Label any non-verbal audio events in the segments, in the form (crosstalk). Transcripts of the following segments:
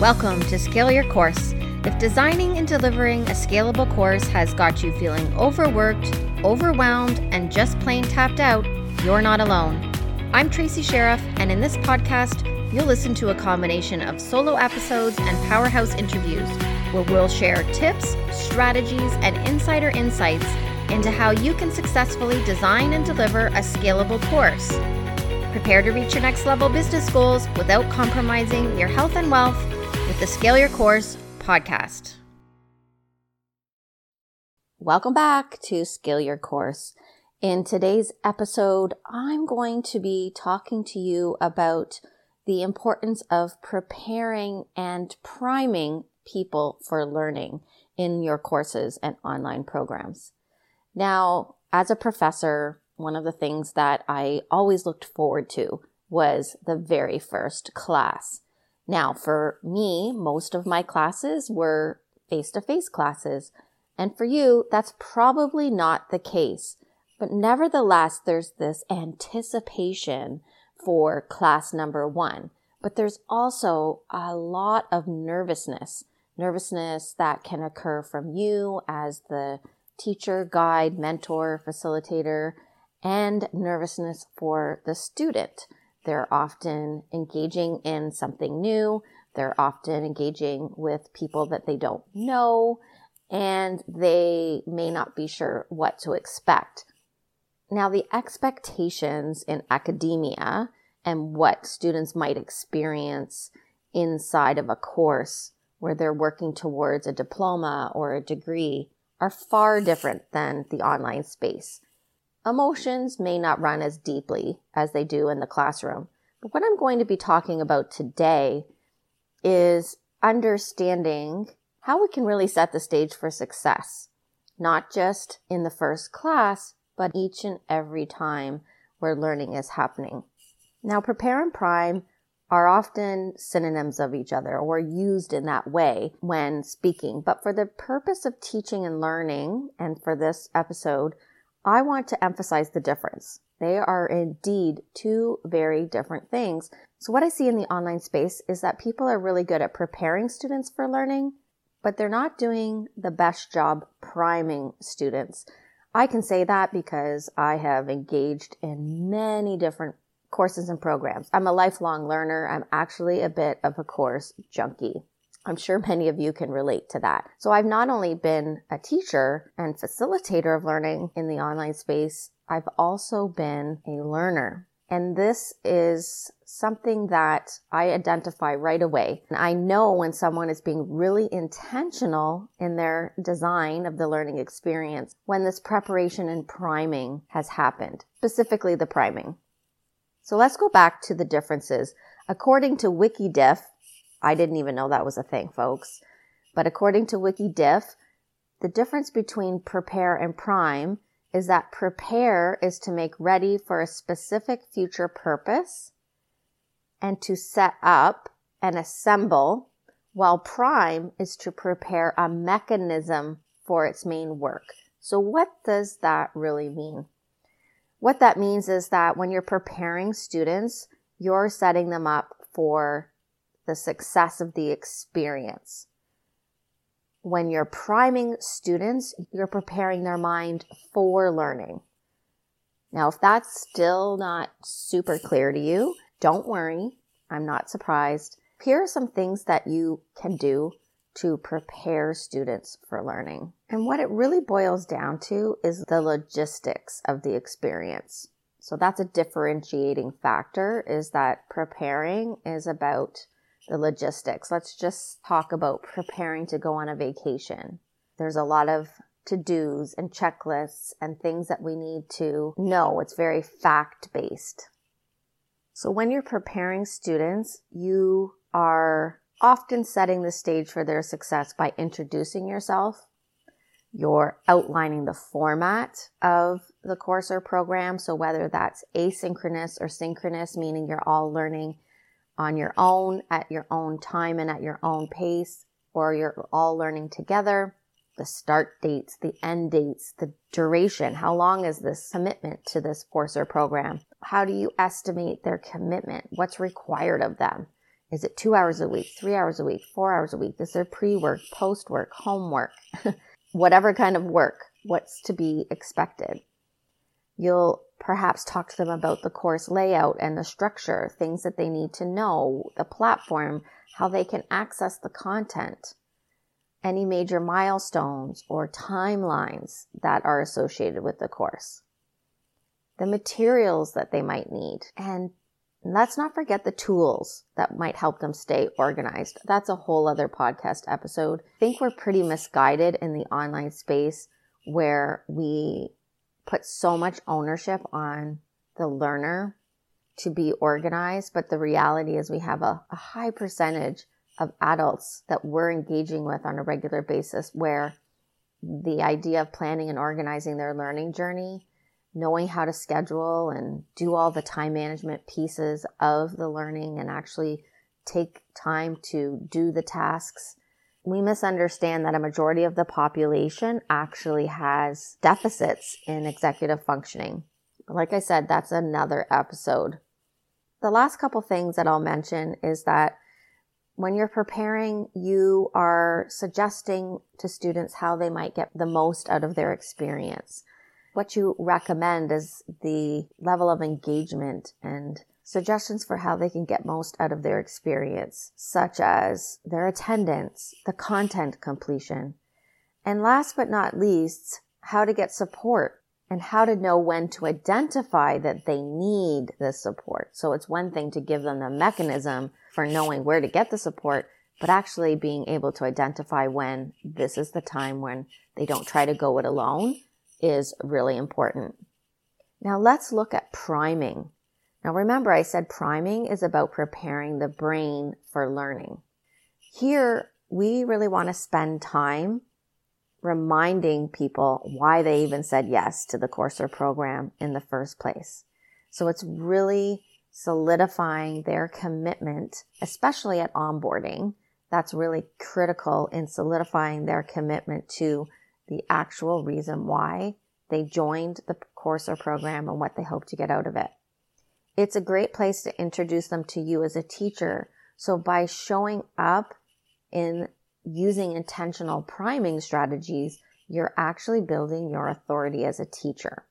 Welcome to Scale Your Course. If designing and delivering a scalable course has got you feeling overworked, overwhelmed, and just plain tapped out, you're not alone. I'm Tracy Sheriff, and in this podcast, you'll listen to a combination of solo episodes and powerhouse interviews where we'll share tips, strategies, and insider insights into how you can successfully design and deliver a scalable course. Prepare to reach your next level business goals without compromising your health and wealth with the Scale Your Course podcast. Welcome back to Scale Your Course. In today's episode, I'm going to be talking to you about the importance of preparing and priming people for learning in your courses and online programs. Now, as a professor, one of the things that I always looked forward to was the very first class. Now, for me, most of my classes were face to face classes. And for you, that's probably not the case. But nevertheless, there's this anticipation for class number one. But there's also a lot of nervousness, nervousness that can occur from you as the teacher, guide, mentor, facilitator, and nervousness for the student. They're often engaging in something new. They're often engaging with people that they don't know, and they may not be sure what to expect. Now, the expectations in academia and what students might experience inside of a course where they're working towards a diploma or a degree are far different than the online space. Emotions may not run as deeply as they do in the classroom. But what I'm going to be talking about today is understanding how we can really set the stage for success, not just in the first class, but each and every time where learning is happening. Now, prepare and prime are often synonyms of each other or used in that way when speaking. But for the purpose of teaching and learning, and for this episode, I want to emphasize the difference. They are indeed two very different things. So, what I see in the online space is that people are really good at preparing students for learning, but they're not doing the best job priming students. I can say that because I have engaged in many different courses and programs. I'm a lifelong learner. I'm actually a bit of a course junkie. I'm sure many of you can relate to that. So I've not only been a teacher and facilitator of learning in the online space, I've also been a learner. And this is something that I identify right away. And I know when someone is being really intentional in their design of the learning experience when this preparation and priming has happened, specifically the priming. So let's go back to the differences. According to WikiDiff, I didn't even know that was a thing, folks. But according to WikiDiff, the difference between prepare and prime is that prepare is to make ready for a specific future purpose and to set up and assemble, while prime is to prepare a mechanism for its main work. So, what does that really mean? What that means is that when you're preparing students, you're setting them up for the success of the experience. When you're priming students, you're preparing their mind for learning. Now, if that's still not super clear to you, don't worry. I'm not surprised. Here are some things that you can do to prepare students for learning. And what it really boils down to is the logistics of the experience. So that's a differentiating factor is that preparing is about the logistics. Let's just talk about preparing to go on a vacation. There's a lot of to dos and checklists and things that we need to know. It's very fact based. So when you're preparing students, you are often setting the stage for their success by introducing yourself. You're outlining the format of the course or program. So whether that's asynchronous or synchronous, meaning you're all learning on your own at your own time and at your own pace, or you're all learning together. The start dates, the end dates, the duration. How long is this commitment to this course or program? How do you estimate their commitment? What's required of them? Is it two hours a week, three hours a week, four hours a week? Is there pre work, post work, homework, (laughs) whatever kind of work? What's to be expected? You'll perhaps talk to them about the course layout and the structure, things that they need to know, the platform, how they can access the content, any major milestones or timelines that are associated with the course, the materials that they might need, and let's not forget the tools that might help them stay organized. That's a whole other podcast episode. I think we're pretty misguided in the online space where we put so much ownership on the learner to be organized, but the reality is we have a, a high percentage of adults that we're engaging with on a regular basis where the idea of planning and organizing their learning journey, knowing how to schedule and do all the time management pieces of the learning and actually take time to do the tasks we misunderstand that a majority of the population actually has deficits in executive functioning. Like I said, that's another episode. The last couple things that I'll mention is that when you're preparing, you are suggesting to students how they might get the most out of their experience. What you recommend is the level of engagement and suggestions for how they can get most out of their experience, such as their attendance, the content completion, and last but not least, how to get support and how to know when to identify that they need the support. So it's one thing to give them the mechanism for knowing where to get the support, but actually being able to identify when this is the time when they don't try to go it alone is really important. Now let's look at priming. Now remember, I said priming is about preparing the brain for learning. Here, we really want to spend time reminding people why they even said yes to the course or program in the first place. So it's really solidifying their commitment, especially at onboarding. That's really critical in solidifying their commitment to the actual reason why they joined the course or program and what they hope to get out of it it's a great place to introduce them to you as a teacher. So by showing up in using intentional priming strategies, you're actually building your authority as a teacher.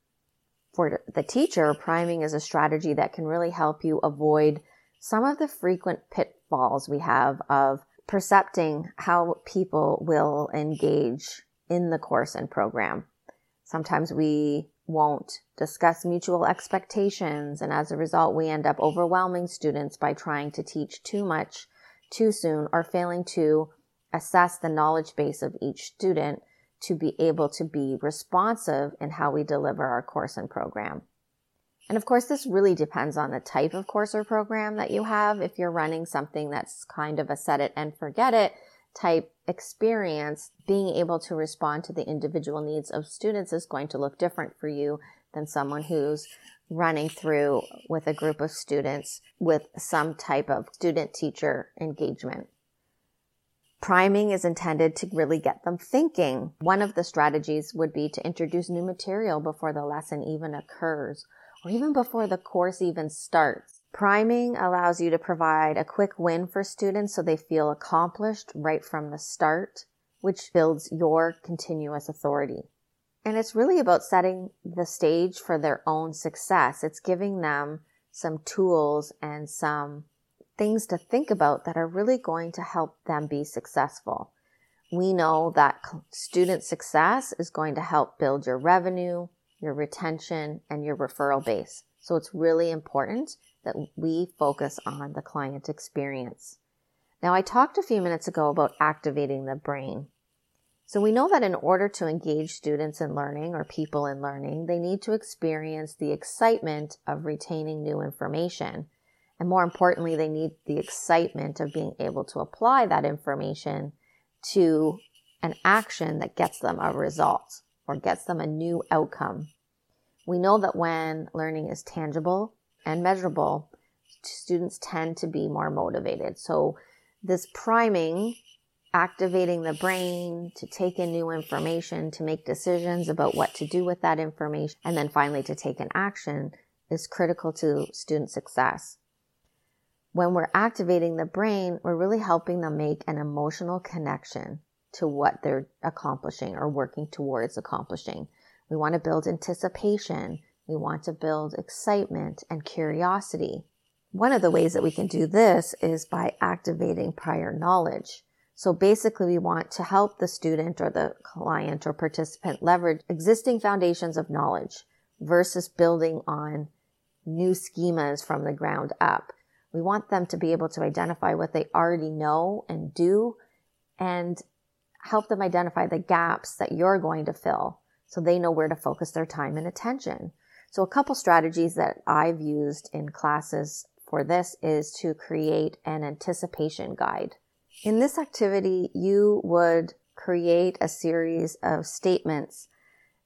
For the teacher, priming is a strategy that can really help you avoid some of the frequent pitfalls we have of percepting how people will engage in the course and program. Sometimes we won't discuss mutual expectations, and as a result, we end up overwhelming students by trying to teach too much too soon or failing to assess the knowledge base of each student to be able to be responsive in how we deliver our course and program. And of course, this really depends on the type of course or program that you have. If you're running something that's kind of a set it and forget it, type experience, being able to respond to the individual needs of students is going to look different for you than someone who's running through with a group of students with some type of student teacher engagement. Priming is intended to really get them thinking. One of the strategies would be to introduce new material before the lesson even occurs or even before the course even starts. Priming allows you to provide a quick win for students so they feel accomplished right from the start, which builds your continuous authority. And it's really about setting the stage for their own success. It's giving them some tools and some things to think about that are really going to help them be successful. We know that student success is going to help build your revenue, your retention, and your referral base. So it's really important that we focus on the client experience. Now, I talked a few minutes ago about activating the brain. So we know that in order to engage students in learning or people in learning, they need to experience the excitement of retaining new information. And more importantly, they need the excitement of being able to apply that information to an action that gets them a result or gets them a new outcome. We know that when learning is tangible, and measurable, students tend to be more motivated. So this priming, activating the brain to take in new information, to make decisions about what to do with that information, and then finally to take an action is critical to student success. when we're activating the brain, we're really helping them make an emotional connection to what they're accomplishing or working towards accomplishing. We want to build anticipation. We want to build excitement and curiosity. One of the ways that we can do this is by activating prior knowledge. So basically, we want to help the student or the client or participant leverage existing foundations of knowledge versus building on new schemas from the ground up. We want them to be able to identify what they already know and do and help them identify the gaps that you're going to fill so they know where to focus their time and attention. So a couple strategies that I've used in classes for this is to create an anticipation guide. In this activity, you would create a series of statements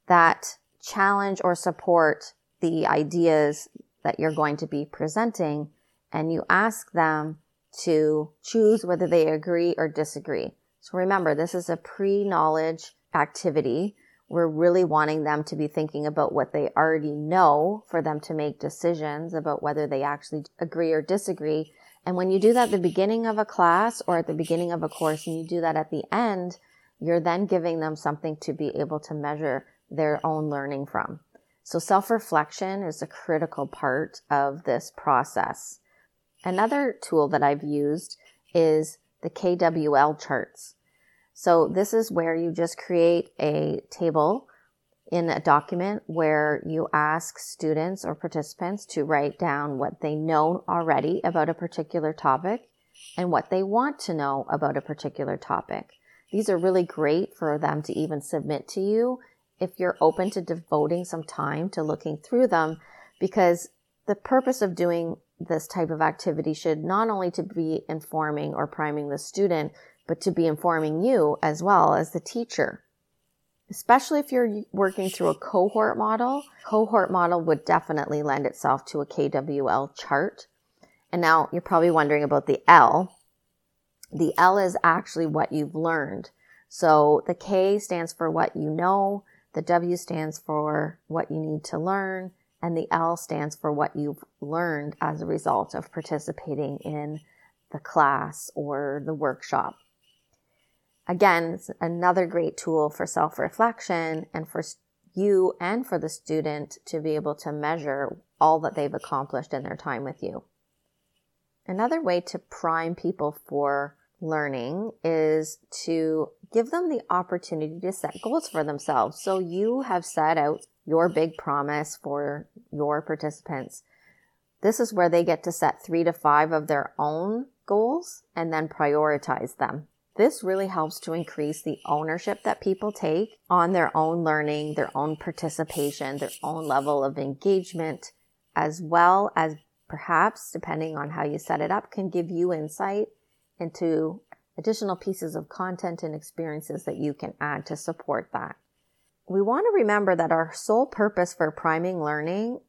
that challenge or support the ideas that you're going to be presenting, and you ask them to choose whether they agree or disagree. So remember, this is a pre knowledge activity. We're really wanting them to be thinking about what they already know for them to make decisions about whether they actually agree or disagree and when you do that at the beginning of a class or at the beginning of a course and you do that at the end, you're then giving them something to be able to measure their own learning from. So self reflection is a critical part of this process. Another tool that I've used is the KWL charts. So this is where you just create a table in a document where you ask students or participants to write down what they know already about a particular topic and what they want to know about a particular topic. These are really great for them to even submit to you if you're open to devoting some time to looking through them because the purpose of doing this type of activity should not only to be informing or priming the student, but to be informing you as well as the teacher especially if you're working through a cohort model. Cohort model would definitely lend itself to a KWL chart. And now you're probably wondering about the L. The L is actually what you've learned. So the K stands for what you know, the W stands for what you need to learn, and the L stands for what you've learned as a result of participating in the class or the workshop. Again, it's another great tool for self reflection and for you and for the student to be able to measure all that they've accomplished in their time with you. Another way to prime people for learning is to give them the opportunity to set goals for themselves. So you have set out your big promise for your participants. This is where they get to set three to five of their own goals and then prioritize them. This really helps to increase the ownership that people take on their own learning, their own participation, their own level of engagement, as well as perhaps, depending on how you set it up, can give you insight into additional pieces of content and experiences that you can add to support that. We want to remember that our sole purpose for priming learning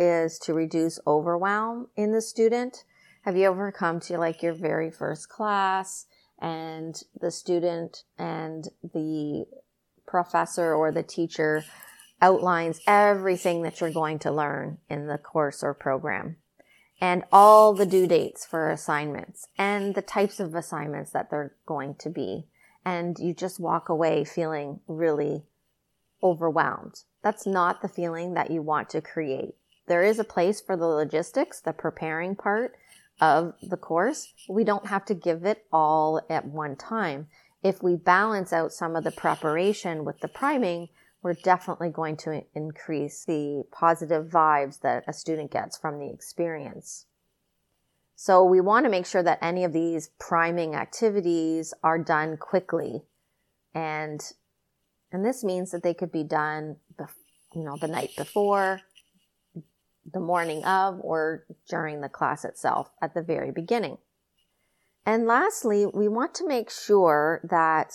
is to reduce overwhelm in the student. Have you ever come to like your very first class and the student and the professor or the teacher outlines everything that you're going to learn in the course or program and all the due dates for assignments and the types of assignments that they're going to be. And you just walk away feeling really overwhelmed. That's not the feeling that you want to create. There is a place for the logistics, the preparing part, of the course, we don't have to give it all at one time. If we balance out some of the preparation with the priming, we're definitely going to increase the positive vibes that a student gets from the experience. So we want to make sure that any of these priming activities are done quickly. And, and this means that they could be done, you know, the night before, the morning of or during the class itself at the very beginning. And lastly, we want to make sure that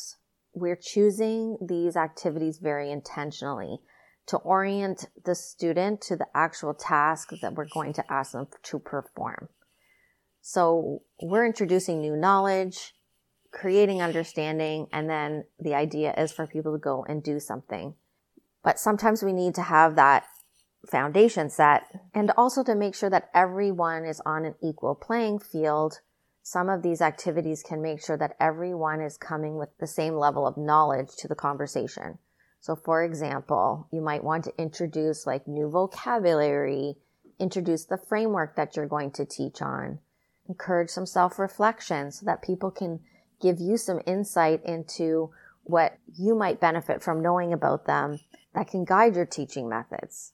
we're choosing these activities very intentionally to orient the student to the actual task that we're going to ask them to perform. So we're introducing new knowledge, creating understanding, and then the idea is for people to go and do something. But sometimes we need to have that foundation set, and also to make sure that everyone is on an equal playing field. Some of these activities can make sure that everyone is coming with the same level of knowledge to the conversation. So, for example, you might want to introduce like new vocabulary, introduce the framework that you're going to teach on, encourage some self reflection so that people can give you some insight into what you might benefit from knowing about them that can guide your teaching methods.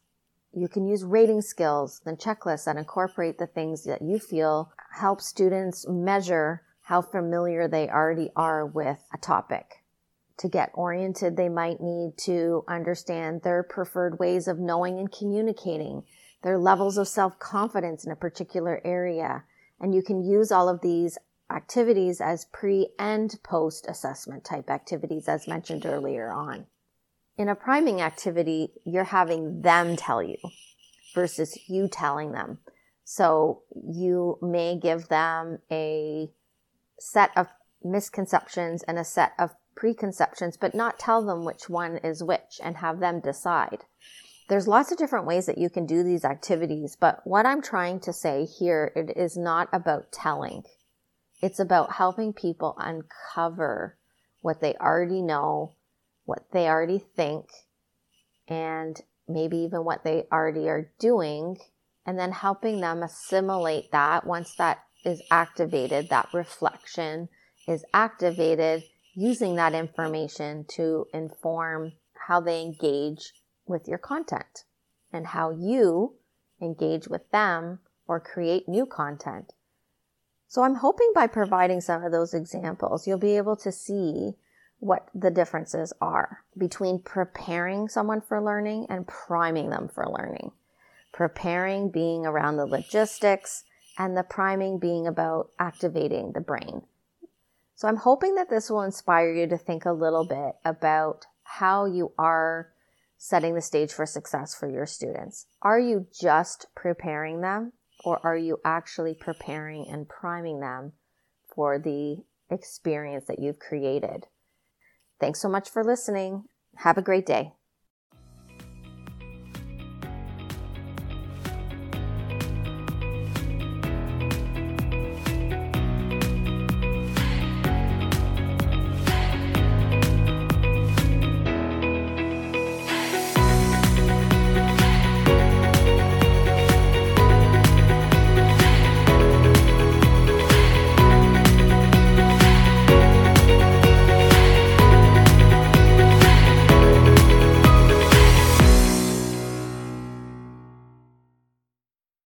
You can use rating skills and checklists that incorporate the things that you feel help students measure how familiar they already are with a topic. To get oriented, they might need to understand their preferred ways of knowing and communicating, their levels of self confidence in a particular area. And you can use all of these activities as pre and post assessment type activities, as mentioned earlier on. In a priming activity, you're having them tell you versus you telling them. So you may give them a set of misconceptions and a set of preconceptions, but not tell them which one is which and have them decide. There's lots of different ways that you can do these activities, but what I'm trying to say here, it is not about telling. It's about helping people uncover what they already know, what they already think, and maybe even what they already are doing, and then helping them assimilate that once that is activated, that reflection is activated, using that information to inform how they engage with your content and how you engage with them or create new content. So I'm hoping by providing some of those examples, you'll be able to see what the differences are between preparing someone for learning and priming them for learning. Preparing being around the logistics and the priming being about activating the brain. So I'm hoping that this will inspire you to think a little bit about how you are setting the stage for success for your students. Are you just preparing them or are you actually preparing and priming them for the experience that you've created? Thanks so much for listening. Have a great day.